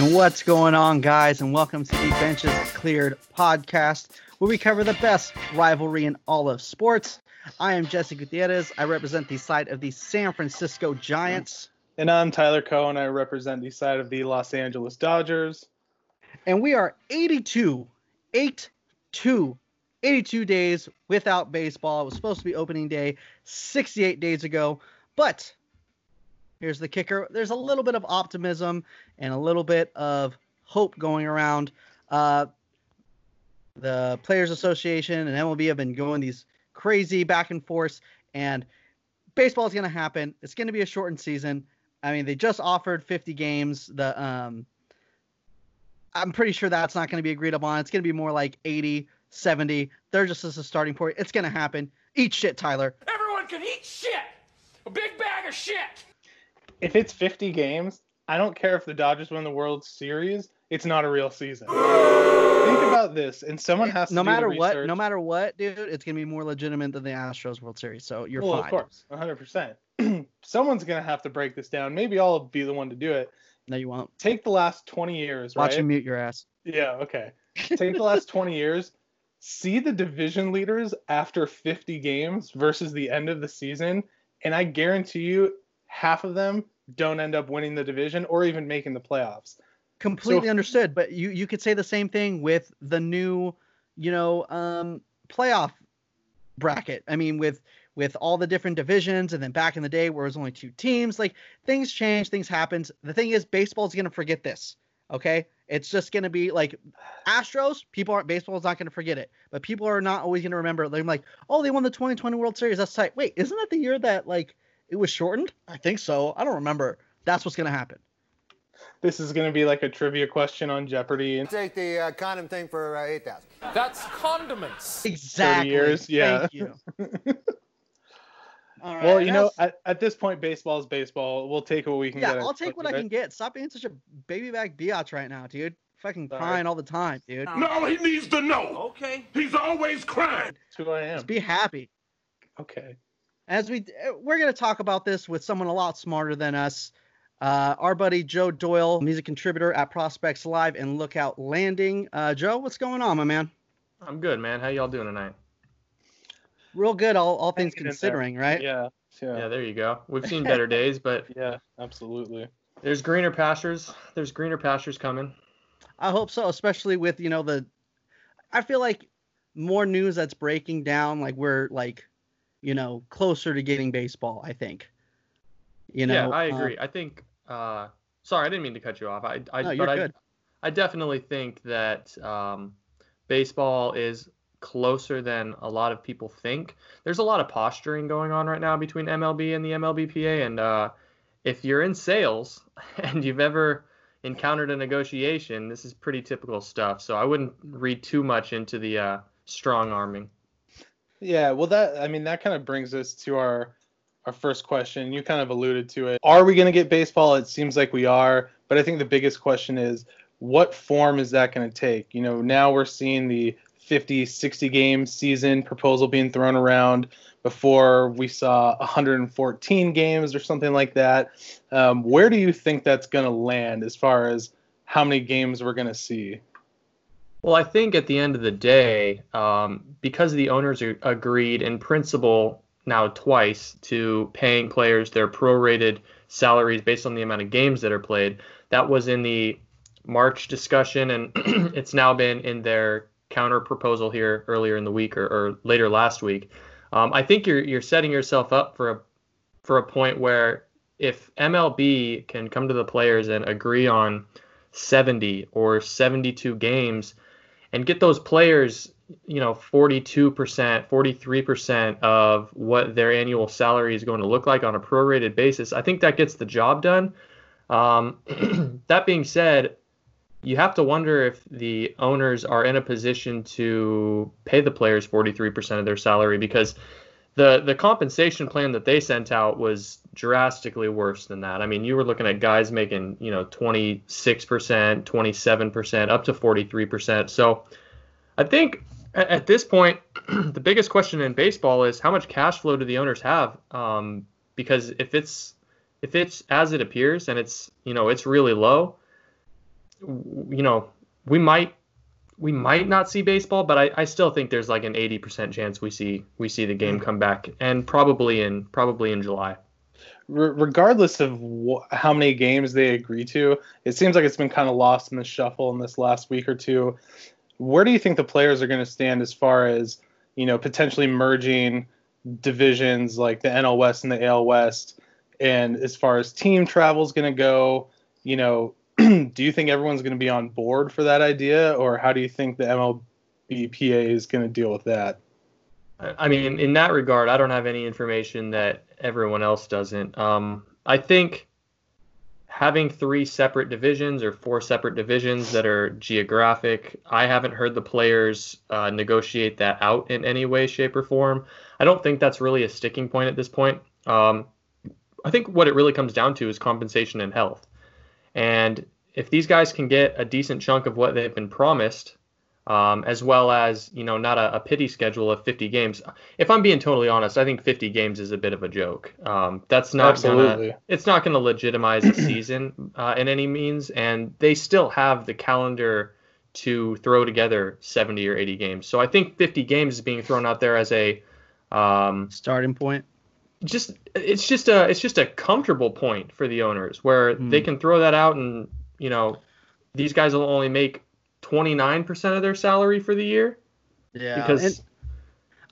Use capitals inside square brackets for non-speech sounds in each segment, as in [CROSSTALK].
And what's going on, guys? And welcome to the Benches Cleared podcast, where we cover the best rivalry in all of sports. I am Jesse Gutierrez. I represent the side of the San Francisco Giants. And I'm Tyler Cohen. I represent the side of the Los Angeles Dodgers. And we are 82, 8 2, 82 days without baseball. It was supposed to be opening day 68 days ago. But here's the kicker there's a little bit of optimism and a little bit of hope going around. Uh, the Players Association and MLB have been going these crazy back and forth, and baseball is going to happen. It's going to be a shortened season. I mean, they just offered 50 games. The um, I'm pretty sure that's not going to be agreed upon. It's going to be more like 80, 70. They're just as a starting point. It's going to happen. Eat shit, Tyler. Everyone can eat shit. A big bag of shit. If it's 50 games, I don't care if the Dodgers win the World Series. It's not a real season. Think about this, and someone has to. No matter what, no matter what, dude, it's going to be more legitimate than the Astros World Series. So you're well, fine. of course, 100. percent [CLEARS THROAT] Someone's gonna have to break this down. Maybe I'll be the one to do it. No, you won't. Take the last 20 years, Watch right? him mute your ass. Yeah, okay. [LAUGHS] Take the last 20 years, see the division leaders after 50 games versus the end of the season, and I guarantee you half of them don't end up winning the division or even making the playoffs. completely So- understood but you you could say the same thing with the new you know um playoff bracket i mean with with all the different divisions and then back in the day where it was only two teams like things change things happen. the thing is baseball's going to forget this okay it's just going to be like astros people aren't baseball's not going to forget it but people are not always going to remember they're like oh they won the 2020 world series that's tight wait isn't that the year that like it was shortened i think so i don't remember that's what's going to happen This is going to be like a trivia question on Jeopardy in Take the uh, condom thing for uh, 8000 That's condiments. Exactly. years, yeah. Thank you. [LAUGHS] All right, Well, you know, at, at this point, baseball is baseball. We'll take what we can yeah, get. Yeah, I'll take what I can get. Stop being such a baby back biatch right now, dude. Fucking Sorry. crying all the time, dude. No, he needs to know. Okay. He's always crying. That's who I am. Just be happy. Okay. As we uh, we're gonna talk about this with someone a lot smarter than us. Uh, our buddy Joe Doyle, music contributor at Prospects Live and Lookout Landing. Uh, Joe, what's going on, my man? I'm good, man. How y'all doing tonight? Real good, all, all things Hanging in there. considering, right? Yeah. Yeah, Yeah. there you go. We've seen better [LAUGHS] days, but Yeah. Absolutely. there's greener pastures. There's greener pastures coming. I hope so, especially with you know the. I feel like more news that's breaking down. Like we're like, you know, closer to getting baseball. I think. You know. yeah, I uh, agree. I think. Uh, sorry, I didn't mean to cut you off. I, I No, you're but good. I, I definitely think that um, baseball is closer than a lot of people think. There's a lot of posturing going on right now between MLB and the MLBPA, and uh, if you're in sales [LAUGHS] and you've ever encountered a negotiation, this is pretty typical stuff. So I wouldn't read too much into the uh, strong arming. Yeah, well, that I mean that kind of brings us to our our first question. You kind of alluded to it. Are we going to get baseball? It seems like we are, but I think the biggest question is what form is that going to take? You know, now we're seeing the 50, 60 game season proposal being thrown around. Before we saw 114 games or something like that. Um, where do you think that's going to land as far as how many games we're going to see? Well, I think at the end of the day, um, because the owners are agreed in principle now twice to paying players their prorated salaries based on the amount of games that are played, that was in the March discussion, and [CLEARS THROAT] it's now been in their counter proposal here earlier in the week or, or later last week. Um, I think you're you're setting yourself up for a for a point where if MLB can come to the players and agree on 70 or 72 games and get those players, you know, 42%, 43% of what their annual salary is going to look like on a prorated basis, I think that gets the job done. Um, [CLEARS THROAT] that being said, you have to wonder if the owners are in a position to pay the players 43% of their salary because the the compensation plan that they sent out was drastically worse than that. I mean, you were looking at guys making, you know, 26%, 27%, up to 43%. So I think at, this point, [CLEARS THROAT] the biggest question in baseball is how much cash flow do the owners have? Um, because if it's if it's as it appears and it's you know it's really low, you know, we might we might not see baseball, but I, I still think there's like an 80% chance we see we see the game hmm. come back, and probably in probably in July. Re- regardless of wh- how many games they agree to, it seems like it's been kind of lost in the shuffle in this last week or two. Where do you think the players are going to stand as far as you know potentially merging divisions like the NL West and the AL West, and as far as team travel is going to go? You know, [CLEARS THROAT] do you think everyone's going to be on board for that idea, or how do you think the MLBPA is going to deal with that? I mean, in that regard, I don't have any information that everyone else doesn't. Um, I think having three separate divisions or four separate divisions that are geographic, I haven't heard the players uh, negotiate that out in any way, shape, or form. I don't think that's really a sticking point at this point. Um, I think what it really comes down to is compensation and health. And if these guys can get a decent chunk of what they've been promised, um, as well as you know not a, a pity schedule of 50 games. If I'm being totally honest, I think 50 games is a bit of a joke. Um, that's not Absolutely. gonna it's not going to legitimize a [CLEARS THROAT] season uh, in any means, and they still have the calendar to throw together 70 or 80 games. So I think 50 games is being thrown out there as a um, Starting point. just it's just a it's just a comfortable point for the owners where they can throw that out and you know these guys will only make 29% of their salary for the year Yeah. because and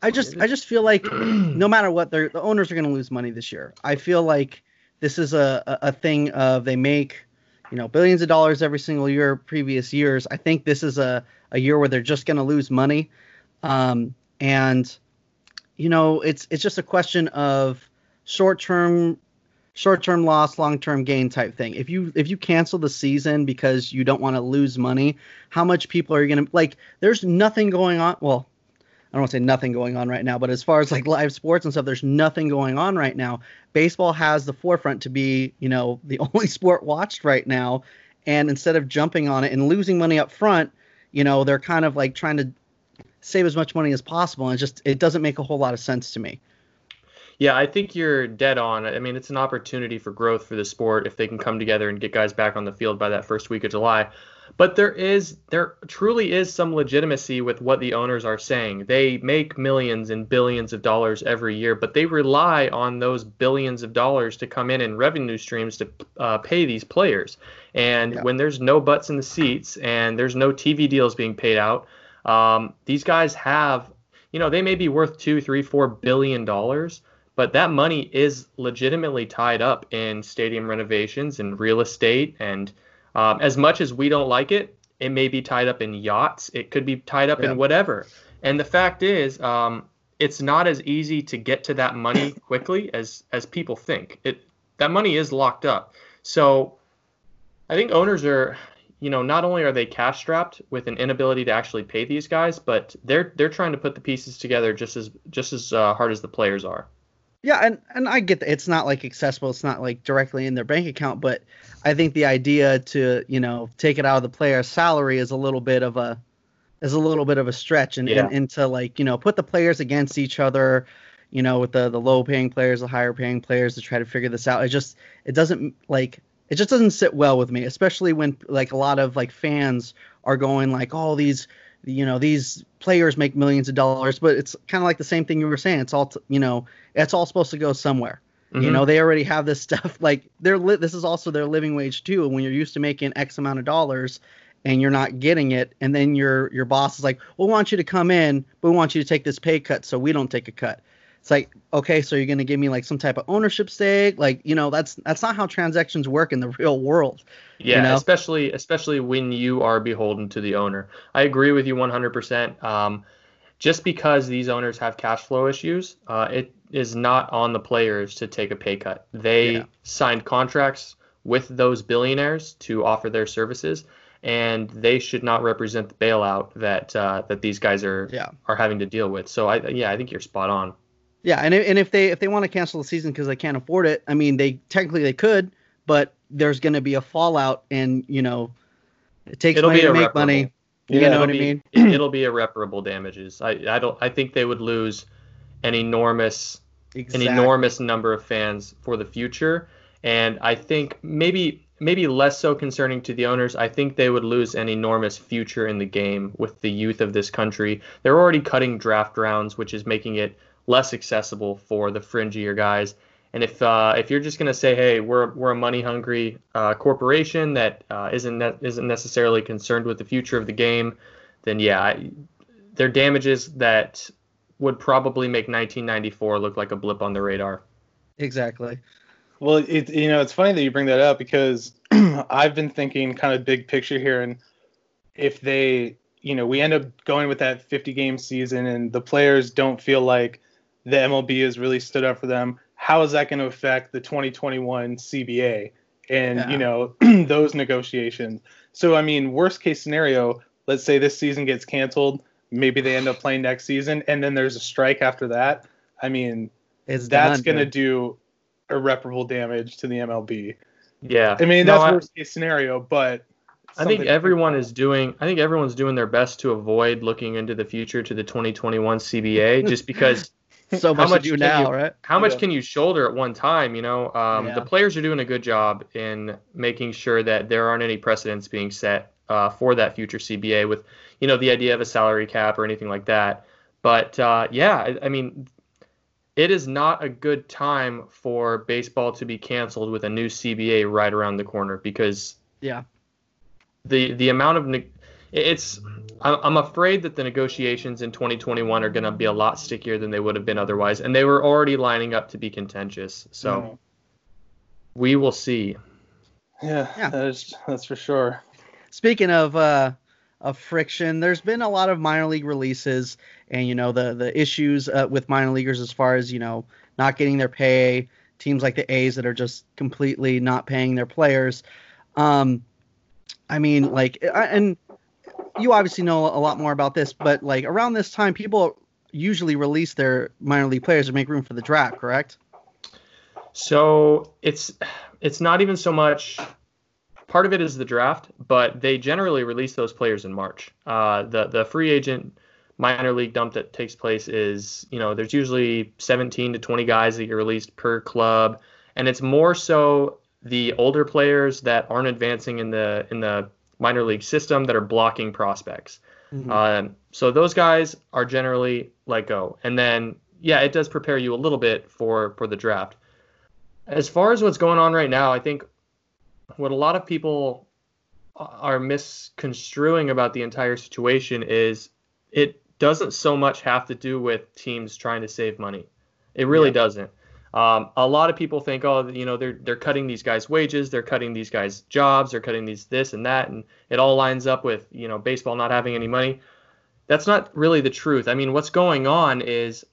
I just I just feel like [CLEARS THROAT] no matter what, they're, the owners are going to lose money this year. I feel like this is a, a, a thing of they make you know billions of dollars every single year previous years. I think this is a, a year where they're just going to lose money, um, and you know it's it's just a question of short term short term loss, long term gain type thing. If you if you cancel the season because you don't want to lose money, how much people are you gonna like? There's nothing going on. Well, I don't want to say nothing going on right now, but as far as like live sports and stuff, there's nothing going on right now. Baseball has the forefront to be, you know, the [LAUGHS] only sport watched right now. And instead of jumping on it and losing money up front, you know, they're kind of like trying to save as much money as possible. And just it doesn't make a whole lot of sense to me. Yeah i think you're dead on. I mean it's an opportunity for growth for the sport if they can come together and get guys back on the field by that first week of july. But there is there truly is some legitimacy with what the owners are saying. They make millions and billions of dollars every year but they rely on those billions of dollars to come in in revenue streams to uh, pay these players. And Yeah. when there's no butts in the seats and there's no tv deals being paid out um, these guys have you know they may be worth two three four billion dollars but that money is legitimately tied up in stadium renovations and real estate and um, as much as we don't like it it may be tied up in yachts. It could be tied up Yeah. in whatever. And the fact is um, it's not as easy to get to that money [COUGHS] quickly as as people think. It that money is locked up. So i think owners are you know not only are they cash strapped with an inability to actually pay these guys but they're they're trying to put the pieces together just as just as uh, hard as the players are Yeah, and and I get that it's not like accessible, it's not like directly in their bank account, but I think the idea to you know take it out of the player's salary is a little bit of a is a little bit of a stretch, and Yeah. and, and to like you know put the players against each other, you know with the the low paying players, the higher paying players to try to figure this out. It just it doesn't like it just doesn't sit well with me, especially when like a lot of like fans are going like, oh these you know these players make millions of dollars, but it's kind of like the same thing you were saying. It's all t- you know it's all supposed to go somewhere. You Mhm. know, they already have this [LAUGHS] stuff. Like they're li- this is also their living wage too. And when you're used to making X amount of dollars and you're not getting it, and then your your boss is like, "Well, we want you to come in, but we want you to take this pay cut, so we don't take a cut." It's like, okay, so you're gonna give me like some type of ownership stake? Like, you know, that's that's not how transactions work in the [LAUGHS] real world. Yeah, know? especially especially when you are beholden to the owner. I agree with you 100%. Um, just because these owners have cash flow issues, uh, it is not on the players to take a pay cut. They Yeah. signed contracts with those billionaires to offer their services, and they should not represent the bailout that uh, that these guys are Yeah. are having to deal with. So I yeah, I think you're spot on. Yeah, and if, and if they if they want to cancel the season because they can't afford it, I mean, they technically they could, but there's going to be a fallout, and you know, it takes It'll money be to make money. You know what I mean? It'll [CLEARS THROAT] be irreparable damages. I, I don't. I think they would lose an enormous Exactly. an enormous number of fans for the future. And I think maybe maybe less so concerning to the owners. I think they would lose an enormous future in the game with the youth of this country. They're already cutting draft rounds, which is making it less accessible for the fringier guys. And if uh, if you're just going to say, hey, we're we're a money hungry uh, corporation that uh, isn't ne- isn't necessarily concerned with the future of the game, then yeah, they're damages that would probably make 1994 look like a blip on the radar. Exactly. Well, it you know it's funny that you bring that up because [CLEARS THROAT] I've been thinking kind of big picture here, and if they you know we end up going with that 50 game season and the players don't feel like the MLB has really stood up for them, how is that going to affect the 2021 CBA and Yeah. you know [CLEARS THROAT] those negotiations? So I mean, worst case scenario, let's say this season gets canceled, maybe they end up playing next season, and then there's a strike after that. I mean, It's that's going to do irreparable damage to the MLB. Yeah, I mean, No, that's I- worst case scenario, but I think everyone is doing. I think everyone's doing their best to avoid looking into the future to the 2021 CBA, just because [LAUGHS] [LAUGHS] so how much, much to do now, you- right? how much Yeah. can you shoulder at one time? You know, um, Yeah. the players are doing a good job in making sure that there aren't any precedents being set uh, for that future CBA with, you know, the idea of a salary cap or anything like that. But uh, yeah, I, I mean, it is not a good time for baseball to be canceled with a new CBA right around the corner because Yeah. the the amount of ne- it's I'm I'm afraid that the negotiations in 2021 are going to be a lot stickier than they would have been otherwise, and they were already lining up to be contentious. So we will see. yeah, Yeah. that's that's for sure. Speaking of uh, of friction, there's been a lot of minor league releases, and you know the the issues uh, with minor leaguers as far as you know not getting their pay. Teams like the A's that are just completely not paying their players. Um, I mean, like, I- and you obviously know a lot more about this, but like around this time, people usually release their minor league players to make room for the draft, correct? So it's it's not even so much. Part of it is the draft, but they generally release those players in March. Uh, the the free agent minor league dump that takes place is you know there's usually 17 to 20 guys that get released per club, and it's more so the older players that aren't advancing in the in the minor league system that are blocking prospects. Um, so those guys are generally let go, and then yeah, it does prepare you a little bit for for the draft. As far as what's going on right now, I think what a lot of people are misconstruing about the entire situation is it doesn't so much have to do with teams trying to save money. It really doesn't. Um, a lot of people think, oh, you know, they're they're cutting these guys' wages, they're cutting these guys' jobs, they're cutting these this and that, and it all lines up with you know baseball not having any money. That's not really the truth. I mean, what's going on is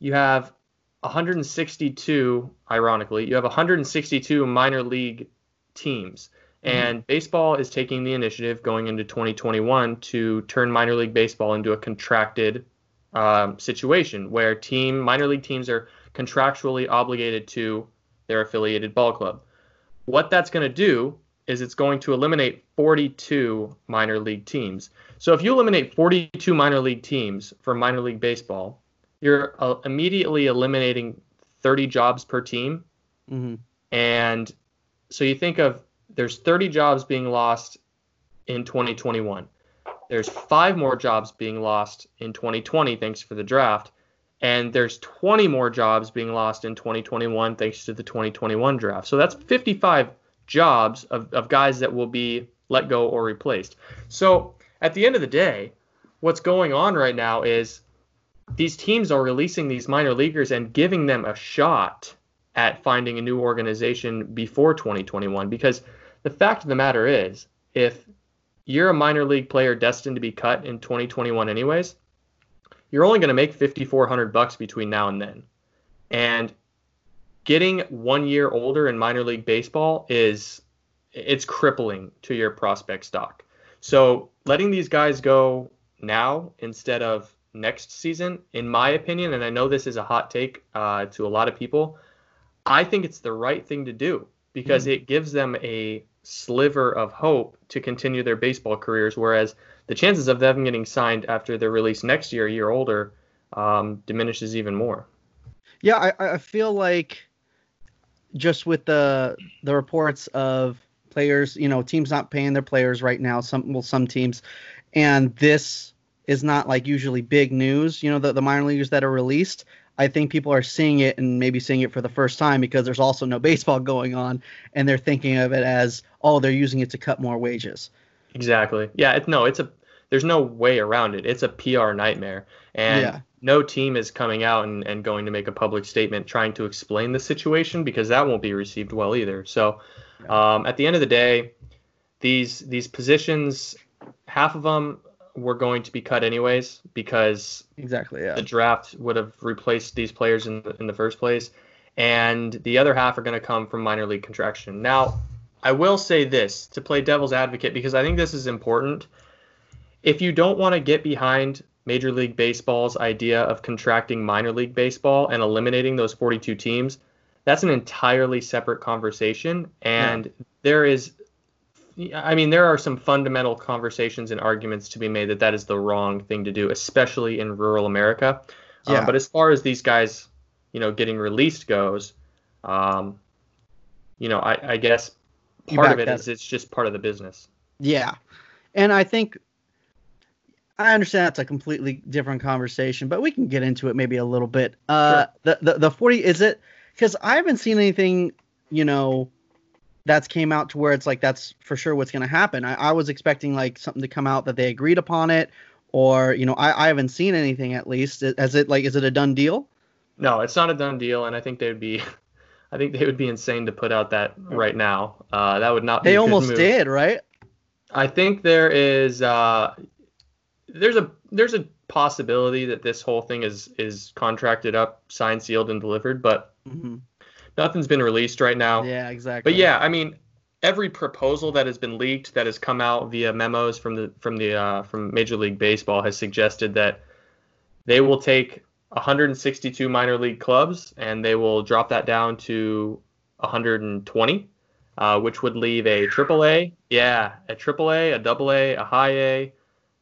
you have 162, ironically, you have 162 minor league teams. And baseball is taking the initiative going into 2021 to turn minor league baseball into a contracted um, situation where team minor league teams are contractually obligated to their affiliated ball club. What that's going to do is it's going to eliminate 42 minor league teams. So if you eliminate 42 minor league teams from minor league baseball, you're uh, immediately eliminating 30 jobs per team. Mm-hmm. And so you think of there's 30 jobs being lost in 2021. There's five more jobs being lost in 2020 thanks for the draft. And there's 20 more jobs being lost in 2021 thanks to the 2021 draft. So that's 55 jobs of, of guys that will be let go or replaced. So at the end of the day, what's going on right now is these teams are releasing these minor leaguers and giving them a shot at finding a new organization before 2021 because the fact of the matter is if you're a minor league player destined to be cut in 2021 anyways you're only going to make 5400 bucks between now and then. And getting one year older in minor league baseball is it's crippling to your prospect stock. So letting these guys go now instead of next season in my opinion and i know this is a hot take uh, to a lot of people I think it's the right thing to do because it gives them a sliver of hope to continue their baseball careers, whereas the chances of them getting signed after their release next year, a year older, um, diminishes even more. Yeah, I, I feel like just with the the reports of players, you know, teams not paying their players right now. Some well, some teams, and this is not like usually big news. You know, the the minor leaguers that are released. I think people are seeing it and maybe seeing it for the first time because there's also no [LAUGHS] baseball going on, and they're thinking of it as, oh, they're using it to cut more wages. Exactly. Yeah. It, no, it's a. There's no way around it. It's a PR nightmare, and Yeah. no team is coming out and, and going to make a public statement trying to explain the situation because that won't be received well either. So, um, at the end of the day, these these positions, half of them were going to be cut anyways because Exactly. Yeah. the draft would have replaced these players in the, in the first place, and the other half are going to come from minor league contraction. Now, I will say this to play devil's advocate because I think this is important. If you don't want to get behind Major League Baseball's idea of contracting minor league baseball and eliminating those 42 teams, that's an entirely separate conversation, and there is I mean, there are some fundamental conversations and arguments to be made that that is the wrong thing to do, especially in rural America. Um, Yeah. but as far as these guys, you know, getting released goes, um, you know, I, I guess part of it is it's just part of the business. Yeah. And I think I understand that's a completely different conversation, but we can get into it maybe a little bit. Uh the, the the 40 is it cuz I haven't seen anything, you know, that's came out to where it's like that's for sure what's going to happen. I, I was expecting like something to come out that they agreed upon it or, you know, I, I haven't seen anything at least. Is it like is it a done deal? No, it's not a done deal, and I think they would be, [LAUGHS] I think they would be insane to put out that right now. Uh, that would not. be They almost did, right? I think there is uh, there's a there's a possibility that this whole thing is is contracted up, signed, sealed, and delivered, but hmm nothing's been released right now. Yeah, exactly. But yeah, I mean, every proposal that has been leaked that has come out via memos from the from the uh, from Major League Baseball has suggested that they will take 162 minor league clubs and they will drop that down to 120, uh, which would leave a triple A, yeah, a triple A, a double A, a high A,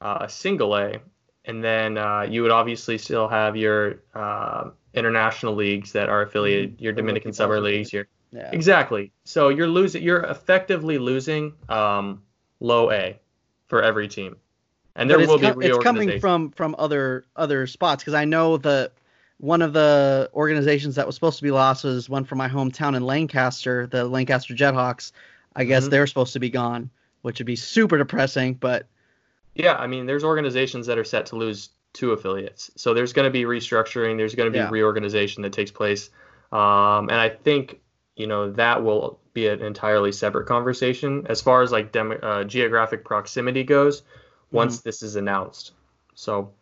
uh, a single A, and then uh, you would obviously still have your uh, international leagues that are affiliated, your Dominican summer leagues, your yeah. Exactly. So you're losing. You're effectively losing um, low A for every team, and there will be com- it's coming from from other other spots because I know that one of the organizations that was supposed to be lost was one from my hometown in Lancaster, the Lancaster Jethawks. I guess Mhm. they're supposed to be gone, which would be super depressing. But Yeah, I mean, there's organizations that are set to lose two affiliates, so there's going to be restructuring. There's going to be Yeah. reorganization that takes place, um, and I think you know that will be an entirely separate conversation as far as like dem- uh, geographic proximity goes. Once this is announced, so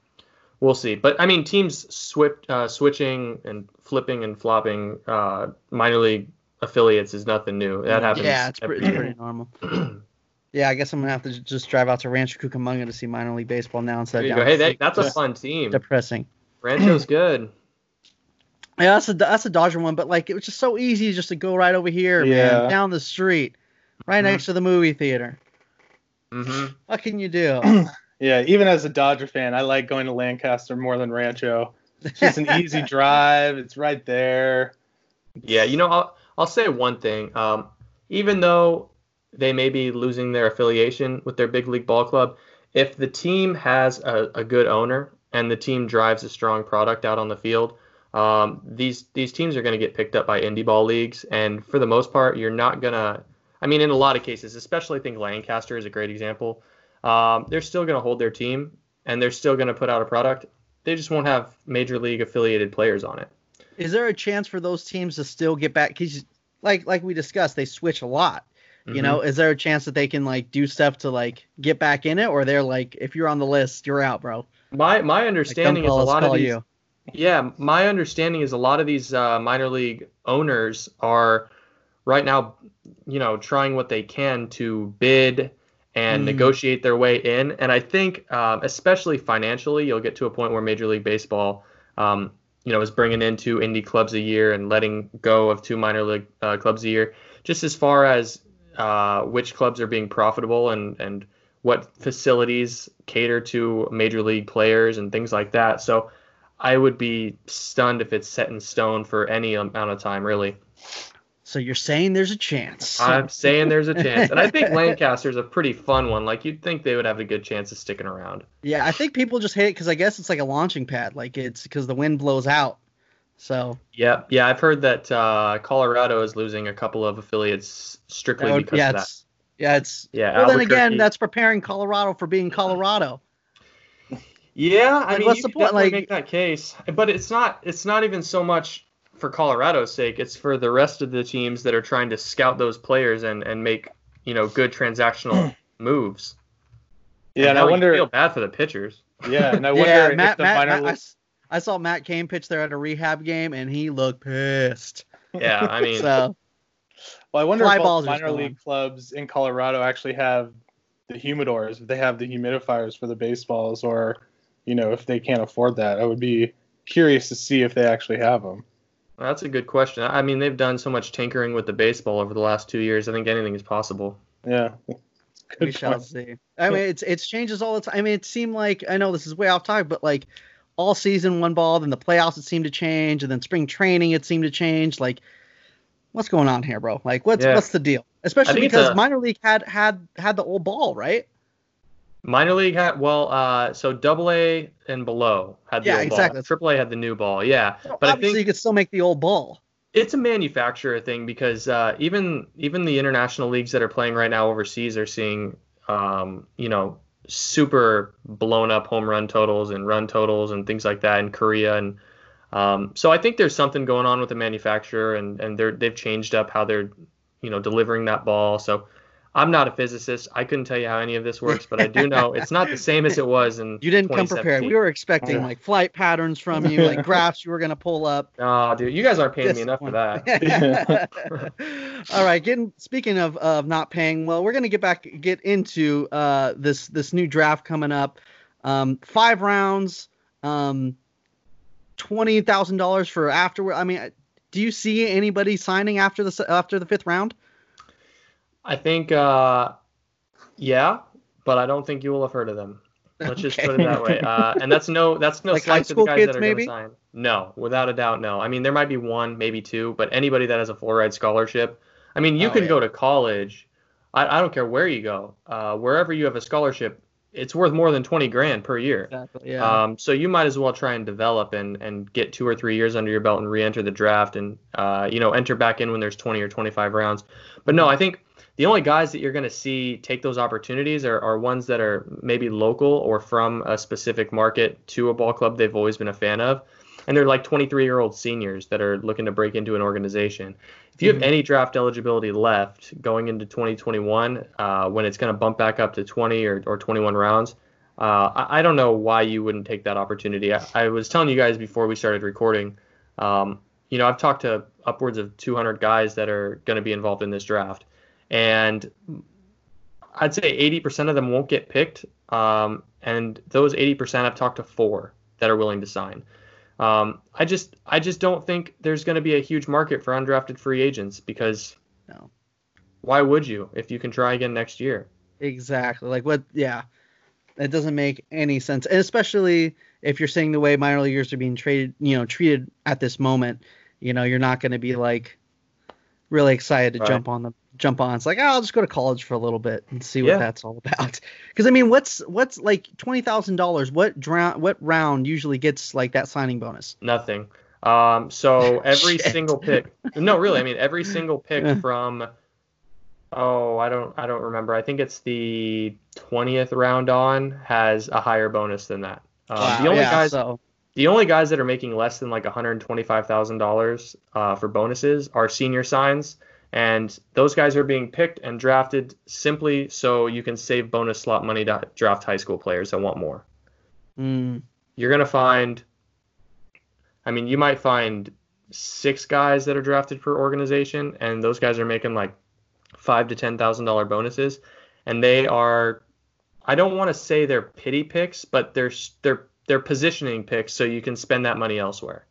we'll see. But I mean, teams swip, uh, switching and flipping and flopping uh, minor league affiliates is nothing new. That happens. yeah, it's, it's pretty normal. [CLEARS THROAT] yeah, I guess I'm gonna have to just drive out to Rancho Cucamonga to see minor league baseball now instead There you of go. Hey, that, that's a fun team. depressing. Rancho's [CLEARS THROAT] good. Yeah, that's a that's a Dodger one, but like it was just so easy just to go right over here, Yeah. man, down the street, right Mhm. next to the movie theater. hmm What can you do? [CLEARS THROAT] [CLEARS THROAT] Yeah, even as a Dodger fan, I like going to Lancaster more than Rancho. It's just an easy [LAUGHS] drive. It's right there. Yeah, you know, I'll I'll say one thing. Um, even though they may be losing their affiliation with their big league ball club, if the team has a, a good owner and the team drives a strong product out on the field, um, these these teams are going to get picked up by indie ball leagues, and for the most part, you're not gonna. I mean, in a lot of cases, especially I think Lancaster is a great example. Um, they're still going to hold their team, and they're still going to put out a product. They just won't have major league affiliated players on it. Is there a chance for those teams to still get back? Cause like like we discussed, they switch a lot. You Mhm. know, is there a chance that they can like do stuff to like get back in it, or they're like, if you're on the list, you're out, bro. My my understanding don't is a lot of these. you. Yeah, my understanding is a lot of these uh, minor league owners are right now, you know, trying what they can to bid and Mm. negotiate their way in. And I think, um, especially financially, you'll get to a point where Major League Baseball, um, you know, is bringing in two indie clubs a year and letting go of two minor league uh, clubs a year. Just as far as uh, which clubs are being profitable and and what facilities cater to major league players and things like that. So I would be stunned if it's set in stone for any amount of time, really. So you're saying there's a chance. I'm saying there's a chance, and I think Lancaster's a pretty fun one. Like you'd think they would have a good chance of sticking around. yeah, I think people just hate it because I guess it's like a launching pad. Like it's because the wind blows out. So Yeah, yeah, I've heard that uh, Colorado is losing a couple of affiliates strictly would- because yeah, of that. it's yeah, it's Yeah, Well, then again, that's preparing Colorado for being Colorado. Yeah, I Like, mean, what's you the point? Like- make that case, but it's not. It's not even so much for Colorado's sake. It's for the rest of the teams that are trying to scout those players and and make you know good transactional [CLEARS THROAT] moves. Yeah, and I wonder. feel bad for the pitchers. Yeah, and I [LAUGHS] wonder yeah, if Matt, the Matt, minor Matt- I league- s- I, saw Matt Cain pitch there at a rehab game, and he looked pissed. Yeah, I mean, [LAUGHS] So Well, I wonder Fly if all balls the are minor league on. clubs in Colorado actually have the humidors, if they have the humidifiers for the baseballs, or you know, if they can't afford that. I would be curious to see if they actually have them. that's a good question. I mean, they've done so much tinkering with the baseball over the last two years. I think anything is possible. Yeah. we Good shall see. I mean, it's it's changes all the time. I mean, it seemed like I know this is way off topic, but like all season one ball, then the playoffs it seemed to change, and then spring training it seemed to change. Like, what's going on here, bro? Like, what's Yeah. what's the deal? Especially because a- minor league had had had the old ball, right? Minor league had well, uh, so Double A and below had the Yeah, old exactly. ball. Triple A had the new ball. Yeah, but I think you could still make the old ball. it's a manufacturer thing because uh, even even the international leagues that are playing right now overseas are seeing um, you know super blown up home run totals and run totals and things like that in Korea and um, so I think there's something going on with the manufacturer and and they're they've changed up how they're you know delivering that ball so. I'm not a physicist. I couldn't tell you how any of this works, but I do know [LAUGHS] it's not the same as it was in. You didn't come prepared. We were expecting like flight patterns from you, like [LAUGHS] graphs you were gonna pull up. Oh, dude, you guys aren't paying me enough for that. [LAUGHS] All right, getting speaking of of not paying, well, we're gonna get back get into uh this this new draft coming up. Um, five rounds, um, twenty thousand dollars for afterward. I mean, do you see anybody signing after the after the fifth round? I think, uh, yeah, but I don't think you will have heard of them. Let's just put it that way. Uh, and that's no that's no Like slight to the guys kids, that are maybe? going to sign. No, without a doubt, no. I mean, there might be one, maybe two, but anybody that has a full ride scholarship. I mean, you Oh, can yeah. go to college. I, I don't care where you go. Uh, wherever you have a scholarship, it's worth more than twenty grand per year. Exactly. Yeah. Um, so you might as well try and develop and, and get two or three years under your belt and re-enter the draft and uh, you know enter back in when there's 20 or 25 rounds. But no, I think the only guys that you're going to see take those opportunities are, are ones that are maybe local or from a specific market to a ball club they've always been a fan of. And they're like 23 year old seniors that are looking to break into an organization. If you have any draft eligibility left going into 2021, uh, when it's going to bump back up to 20 or, or 21 rounds, uh, I, I don't know why you wouldn't take that opportunity. I, I was telling you guys before we started recording, um, you know, I've talked to upwards of 200 guys that are going to be involved in this draft, and I'd say 80% of them won't get picked. Um, and those 80%, I've talked to four that are willing to sign. Um, I just, I just don't think there's going to be a huge market for undrafted free agents because No. why would you if you can try again next year? Exactly. Like what? Yeah, it doesn't make any sense, and especially if you're seeing the way minor leaguers are being traded, you know, treated at this moment. You know, you're not going to be like really excited to Right. jump on the jump on. It's like, oh, I'll just go to college for a little bit and see what Yeah. that's all about. [LAUGHS] Because I mean, what's what's like twenty thousand dollars? What drown? What round usually gets like that signing bonus? Nothing. Um, so [LAUGHS] every single pick. No, really. I mean, every single pick from. Oh, I don't. I don't remember. I think it's the twentieth round on has a higher bonus than that. Um, Wow, the only yeah, guys. So The only guys that are making less than like one hundred twenty-five thousand uh, dollars for bonuses are senior signs, and those guys are being picked and drafted simply so you can save bonus slot money to draft high school players that want more. mm, You're gonna find, I mean, you might find six guys that are drafted per organization, and those guys are making like five to ten thousand dollar bonuses, and they are, I don't want to say they're pity picks, but they're they're they're positioning picks so you can spend that money elsewhere.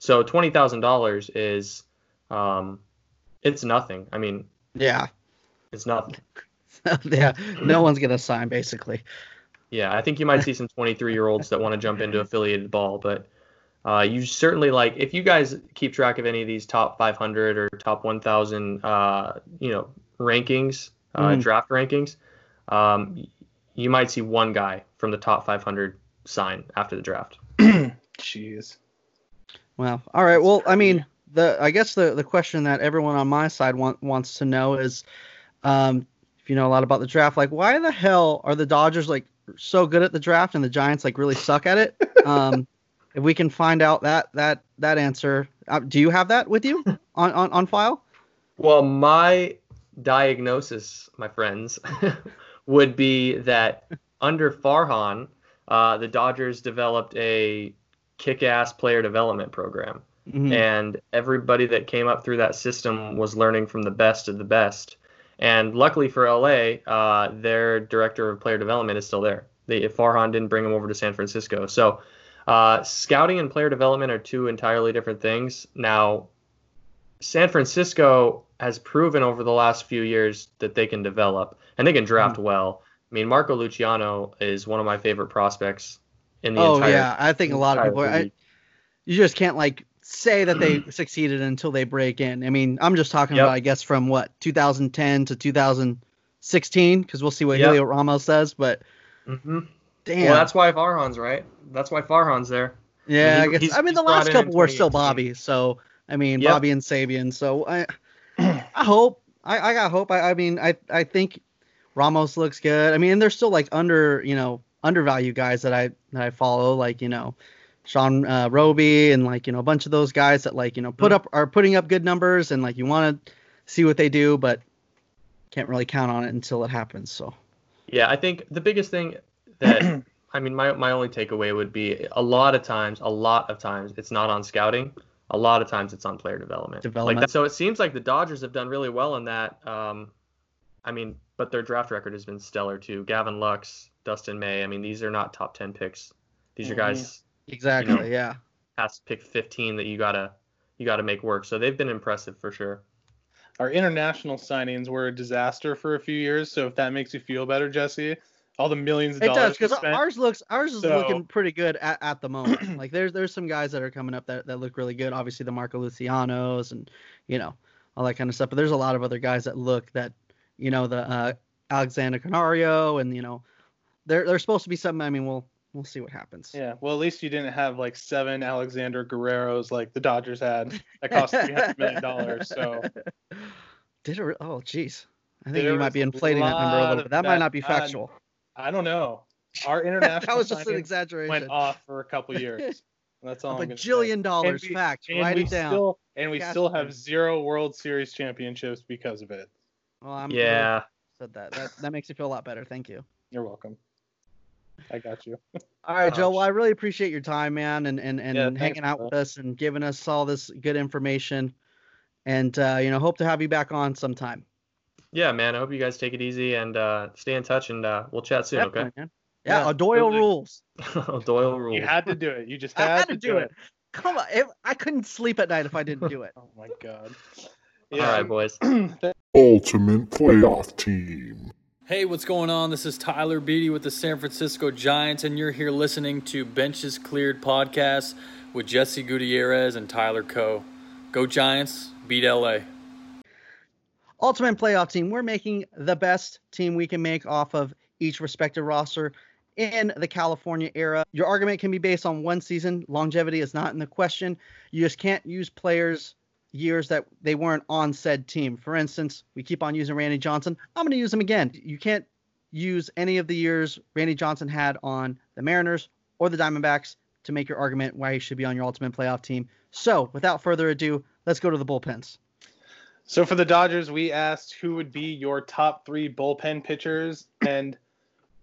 So twenty thousand dollars is, um, it's nothing. I mean, yeah, it's nothing. [LAUGHS] yeah. No one's gonna sign basically. Yeah, I think you might see some 23 year olds that want to jump into affiliated ball, but Uh, you certainly like if you guys keep track of any of these top 500 or top 1,000, uh, you know, rankings, uh, Mhm. draft rankings. Um, you might see one guy from the top 500 sign after the draft. [CLEARS THROAT] Jeez. Well, all right. Well, I mean, the I guess the the question that everyone on my side want, wants to know is, um, if you know a lot about the draft, like why the hell are the Dodgers like so good at the draft and the Giants like really suck at it? [LAUGHS] Um, if we can find out that that that answer, uh, do you have that with you [LAUGHS] on on, on file? Well, my diagnosis, my friends, [LAUGHS] would be that under Farhan, uh, the Dodgers developed a kick-ass player development program, Mhm. and everybody that came up through that system was learning from the best of the best. And luckily for LA, uh, their director of player development is still there. They, Farhan didn't bring him over to San Francisco. So, uh, scouting and player development are two entirely different things. Now, San Francisco has proven over the last few years that they can develop and they can draft well. I mean, Marco Luciano is one of my favorite prospects in the Oh entire. yeah, I think a lot of people. I, you just can't like say that they [CLEARS THROAT] succeeded until they break in. I mean, I'm just talking Yep. about I guess from what 2010 to 2016 because we'll see what Yep. Julio Ramos says. But Mhm. damn, Well, that's why Farhan's right. That's why Farhan's there. yeah, he- I guess. I mean, the last couple were still Bobby. So I mean, Yep. Bobby and Sabean. So I, [CLEARS THROAT] I hope. I, I got hope. I, I mean, I I think Ramos looks good. I mean, and there's still like under you know undervalued guys that I that I follow, like you know. Sean uh, Roby and like you know a bunch of those guys that like you know put Mhm. up are putting up good numbers and like you want to see what they do, but can't really count on it until it happens. So Yeah, I think the biggest thing that [CLEARS THROAT] I mean, my my only takeaway would be a lot of times, a lot of times, it's not on scouting. A lot of times, it's on player development. Development. Like that, so it seems like the Dodgers have done really well in that. Um, I mean, but their draft record has been stellar too. Gavin Lux, Dustin May. I mean, these are not top ten picks. These are Mhm. guys exactly, know, yeah. past pick 15 that you gotta you gotta make work. So they've been impressive for sure. Our international signings were a disaster for a few years. So if that makes you feel better, Jesse, all the millions of It dollars does because ours looks ours is So- looking pretty good at, at the moment. [CLEARS THROAT] like there's there's some guys that are coming up that, that look really good. Obviously the Marco Lucianos and you know all that kind of stuff. But there's a lot of other guys that look that you know the uh, Alexander Canario and you know they're they're supposed to be something. I mean we'll we'll see what happens. Yeah, well, at least you didn't have like seven Alexander Guerreros like the Dodgers had that cost three hundred [LAUGHS] million dollars. So did it? re- Oh jeez. I think There you might be inflating that number a little bit. That might not be factual. I don't know. Our [LAUGHS] international that was just an exaggeration. went off for a couple years. [LAUGHS] That's all A I'm gonna say. bajillion dollars. And we- Fact. And Write it down. still and we Cash still in. have zero World Series championships because of it. well, I'm Yeah. said that. That that makes me feel a lot better. Thank you. You're welcome. I got you. [LAUGHS] All right, Joe. Well, I really appreciate your time, man, and and, and Yeah, thanks, hanging out bro. with us and giving us all this good information. And uh, you know, hope to have you back on sometime. Yeah, man. I hope you guys take it easy and uh, stay in touch, and uh, we'll chat soon. Definitely, man. Yeah, Yeah, Doyle rules. [LAUGHS] Doyle rules. You had to do it. You just I had, had to do it. Come on, if, I couldn't sleep at night if I didn't do it. [LAUGHS] Oh my god. All right, boys. [CLEARS THROAT] Ultimate Playoff Team. Hey, what's going on? This is Tyler Beede with the San Francisco Giants, and you're here listening to Benches Cleared podcast with Jesse Gutierrez and Tyler Coe. Go Giants, beat LA. Ultimate playoff team. We're making the best team we can make off of each respective roster in the California era. Your argument can be based on one season. Longevity is not in the question. You just can't use players years that they weren't on said team. For instance, we keep on using Randy Johnson. I'm going to use him again. You can't use any of the years Randy Johnson had on the Mariners or the Diamondbacks to make your argument why he should be on your ultimate playoff team. So, without further ado, let's go to the bullpens. So for the Dodgers, we asked who would be your top three bullpen pitchers, and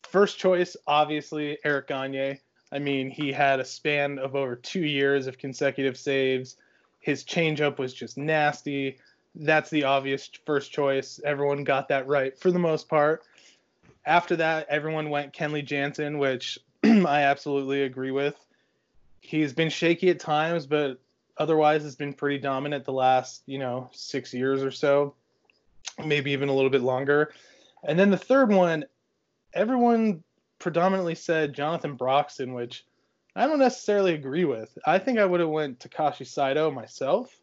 first choice, obviously Eric Gagne. I mean, he had a span of over two years of consecutive saves. His changeup was just nasty. That's the obvious first choice. Everyone got that right for the most part. After that, everyone went Kenley Jansen, which [CLEARS THROAT] I absolutely agree with. He's been shaky at times, but otherwise has been pretty dominant the last, you know, six years or so, maybe even a little bit longer. And then the third one, everyone predominantly said Jonathan Broxton, which I don't necessarily agree with. I think I would have went Takashi Saito myself.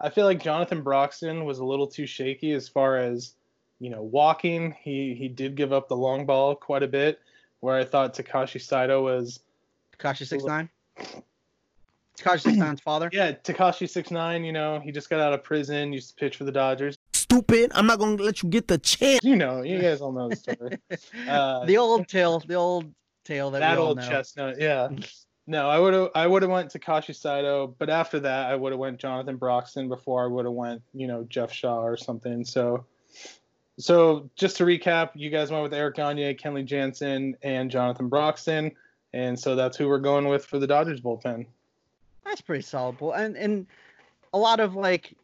I feel like Jonathan Broxton was a little too shaky as far as, you know, walking. He he did give up the long ball quite a bit, where I thought Takashi Saito was Takashi six nine. Takashi six nine's father. yeah, Takashi six nine, you know, he just got out of prison, used to pitch for the Dodgers. Stupid. I'm not gonna let you get the chance. You know, you guys all know the story. [LAUGHS] Uh, the old tale, the old tale that, that old chestnut, yeah. [LAUGHS] No, I would have I would have went Takashi Saito, but after that I would have went Jonathan Broxton before I would have went, you know, Jeff Shaw or something. So so just to recap, you guys went with Eric Gagne, Kenley Jansen, and Jonathan Broxton. And so that's who we're going with for the Dodgers bullpen. That's pretty solid. Bull. And and a lot of like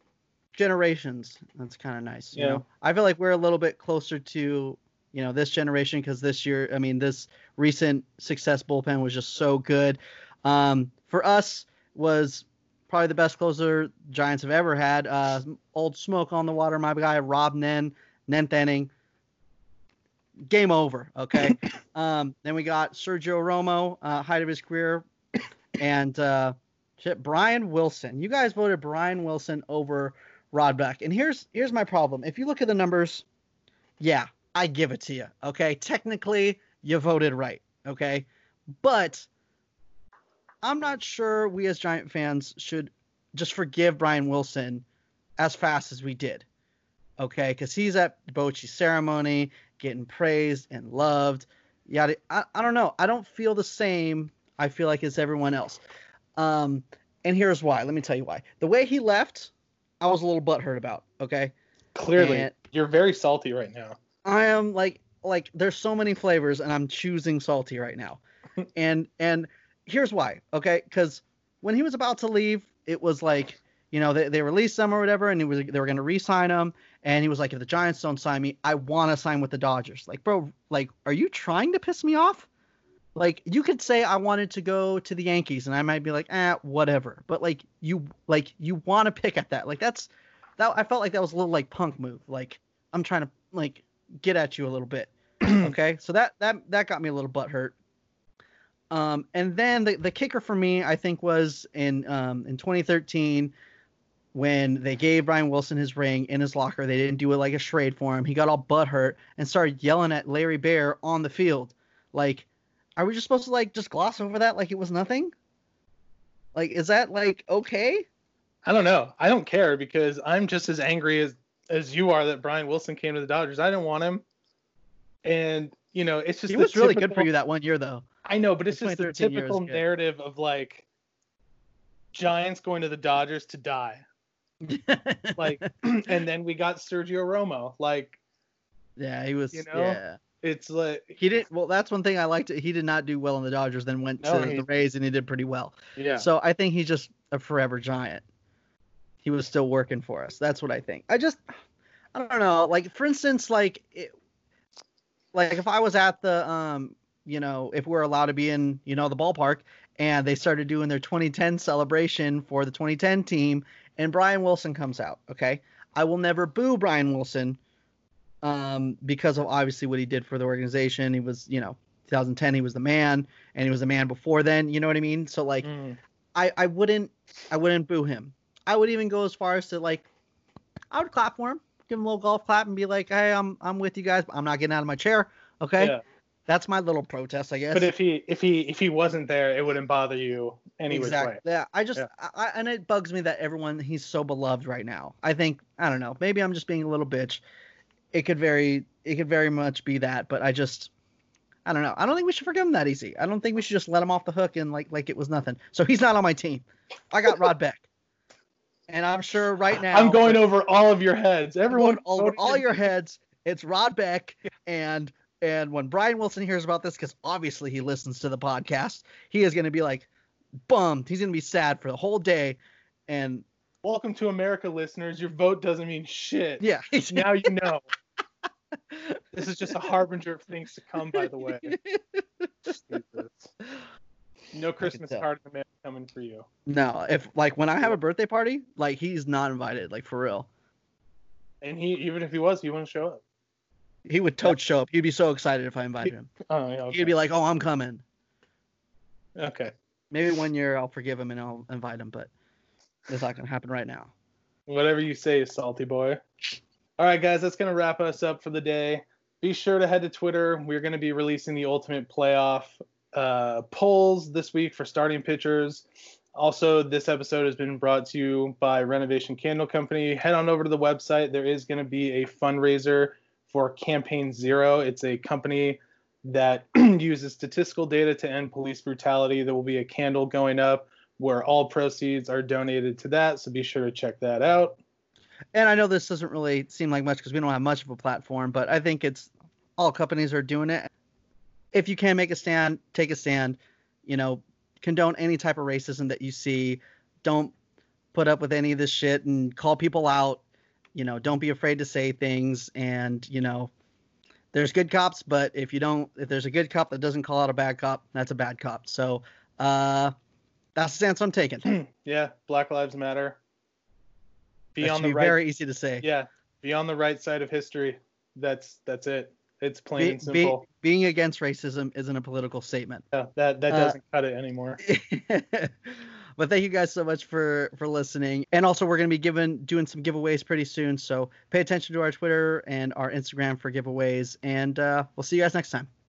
generations. That's kind of nice. You Yeah. know, I feel like we're a little bit closer to you know this generation because this year, I mean, this recent success bullpen was just so good. Um, for us, was probably the best closer Giants have ever had. Uh, old smoke on the water, my guy Rob Nen, ninth inning. Game over. Okay. [COUGHS] um, then we got Sergio Romo, uh, height of his career, and uh, shit, Brian Wilson. You guys voted Brian Wilson over Rod Beck. And here's here's my problem. If you look at the numbers, yeah, I give it to you. Okay. Technically, you voted right. Okay. But I'm not sure we as Giant fans should just forgive Brian Wilson as fast as we did. Okay, because he's at the Bochy ceremony, getting praised and loved. Yada. I, I don't know. I don't feel the same. I feel like as everyone else. Um, and here's why. Let me tell you why. The way he left, I was a little butthurt about. Okay. Clearly, And- you're very salty right now. I am like like there's so many flavors and I'm choosing salty right now. [LAUGHS] and and here's why. Okay? Cuz when he was about to leave, it was like, you know, they, they released him or whatever and he was they were going to re-sign him and he was like if the Giants don't sign me, I want to sign with the Dodgers. Like, bro, like are you trying to piss me off? Like you could say I wanted to go to the Yankees and I might be like, "Eh, whatever." But like you like you want to pick at that. Like that's that I felt like that was a little like punk move. Like I'm trying to like get at you a little bit. [CLEARS THROAT] okay, so that that that got me a little butt hurt. Um, and then the, the kicker for me, I think, was in um, in 2013 when they gave Brian Wilson his ring in his locker. They didn't do it like a charade for him. He got all butt hurt and started yelling at Larry Baer on the field. Like, are we just supposed to like just gloss over that like it was nothing? Like, is that like okay? I don't know. I don't care because I'm just as angry as as you are that Brian Wilson came to the Dodgers. I didn't want him, and you know it's just He was really good for you that one year though. I know, but it's just the 2013 year typical narrative of like Giants going to the Dodgers to die. [LAUGHS] Like, [CLEARS THROAT] and then we got Sergio Romo. Like, yeah, he was. You know? Yeah. it's like, He did well. That's one thing I liked. He did not do well in the Dodgers. Then went No, to he- the Rays and he did pretty well. yeah. So I think he's just a forever giant. He was still working for us. That's what I think. I just, I don't know. Like for instance, like, it, like if I was at the, um, you know, if we're allowed to be in, you know, the ballpark, and they started doing their 2010 celebration for the 2010 team, and Brian Wilson comes out. Okay, I will never boo Brian Wilson, um, because of obviously what he did for the organization. He was, you know, 2010 he was the man, and he was the man before then. You know what I mean? So like. Mm. I, I wouldn't I wouldn't boo him. I would even go as far as to like I would clap for him, give him a little golf clap and be like, Hey, I'm I'm with you guys, but I'm not getting out of my chair. Okay. Yeah. That's my little protest, I guess. But if he if he if he wasn't there, it wouldn't bother you any which exactly. way. Yeah. I just Yeah. I, I, and it bugs me that everyone he's so beloved right now. I think I don't know, maybe I'm just being a little bitch. It could very it could very much be that, but I just I don't know. I don't think we should forgive him that easy. I don't think we should just let him off the hook and like like it was nothing. So he's not on my team. I got Rod [LAUGHS] Beck. And I'm sure right now I'm going over all of your heads. everyone over all your heads. It's Rod Beck, [LAUGHS] and and when Brian Wilson hears about this, because obviously he listens to the podcast, he is going to be like bummed. He's going to be sad for the whole day, and Welcome to America, listeners. Your vote doesn't mean shit. yeah, [LAUGHS] Now you know. this is just a [LAUGHS] harbinger of things to come, by the way. No Christmas card in the mail coming for you. no, if like when I have a birthday party, like he's not invited, like for real. And he, even if he was, he wouldn't show up. He would totes show up. He'd be so excited if I invited him. Oh, yeah, okay. He'd be like, "Oh, I'm coming." okay. Maybe one year I'll forgive him and I'll invite him, but it's not gonna happen right now. Whatever you say, salty boy. All right, guys, that's gonna wrap us up for the day. Be sure to head to Twitter. We're gonna be releasing the ultimate playoff uh, polls this week for starting pitchers. Also, this episode has been brought to you by Renovation Candle Company. Head on over to the website. There is going to be a fundraiser for Campaign Zero. It's a company that [CLEARS THROAT] uses statistical data to end police brutality. There will be a candle going up where all proceeds are donated to that. So be sure to check that out. And I know this doesn't really seem like much because we don't have much of a platform, but I think it's all companies are doing it. If you can make a stand, take a stand. You know, condone any type of racism that you see. Don't put up with any of this shit and call people out. You know, don't be afraid to say things. And you know, there's good cops, but if you don't, if there's a good cop that doesn't call out a bad cop, that's a bad cop. So, uh, that's the stance I'm taking. yeah, Black Lives Matter. Be that on the right. Very easy to say. Yeah, be on the right side of history. That's that's it. It's plain be, and simple. Be, being against racism isn't a political statement. Yeah, that that uh, doesn't uh, cut it anymore. [LAUGHS] but thank you guys so much for for listening. And also, we're going to be giving doing some giveaways pretty soon. So pay attention to our Twitter and our Instagram for giveaways. And uh, we'll see you guys next time.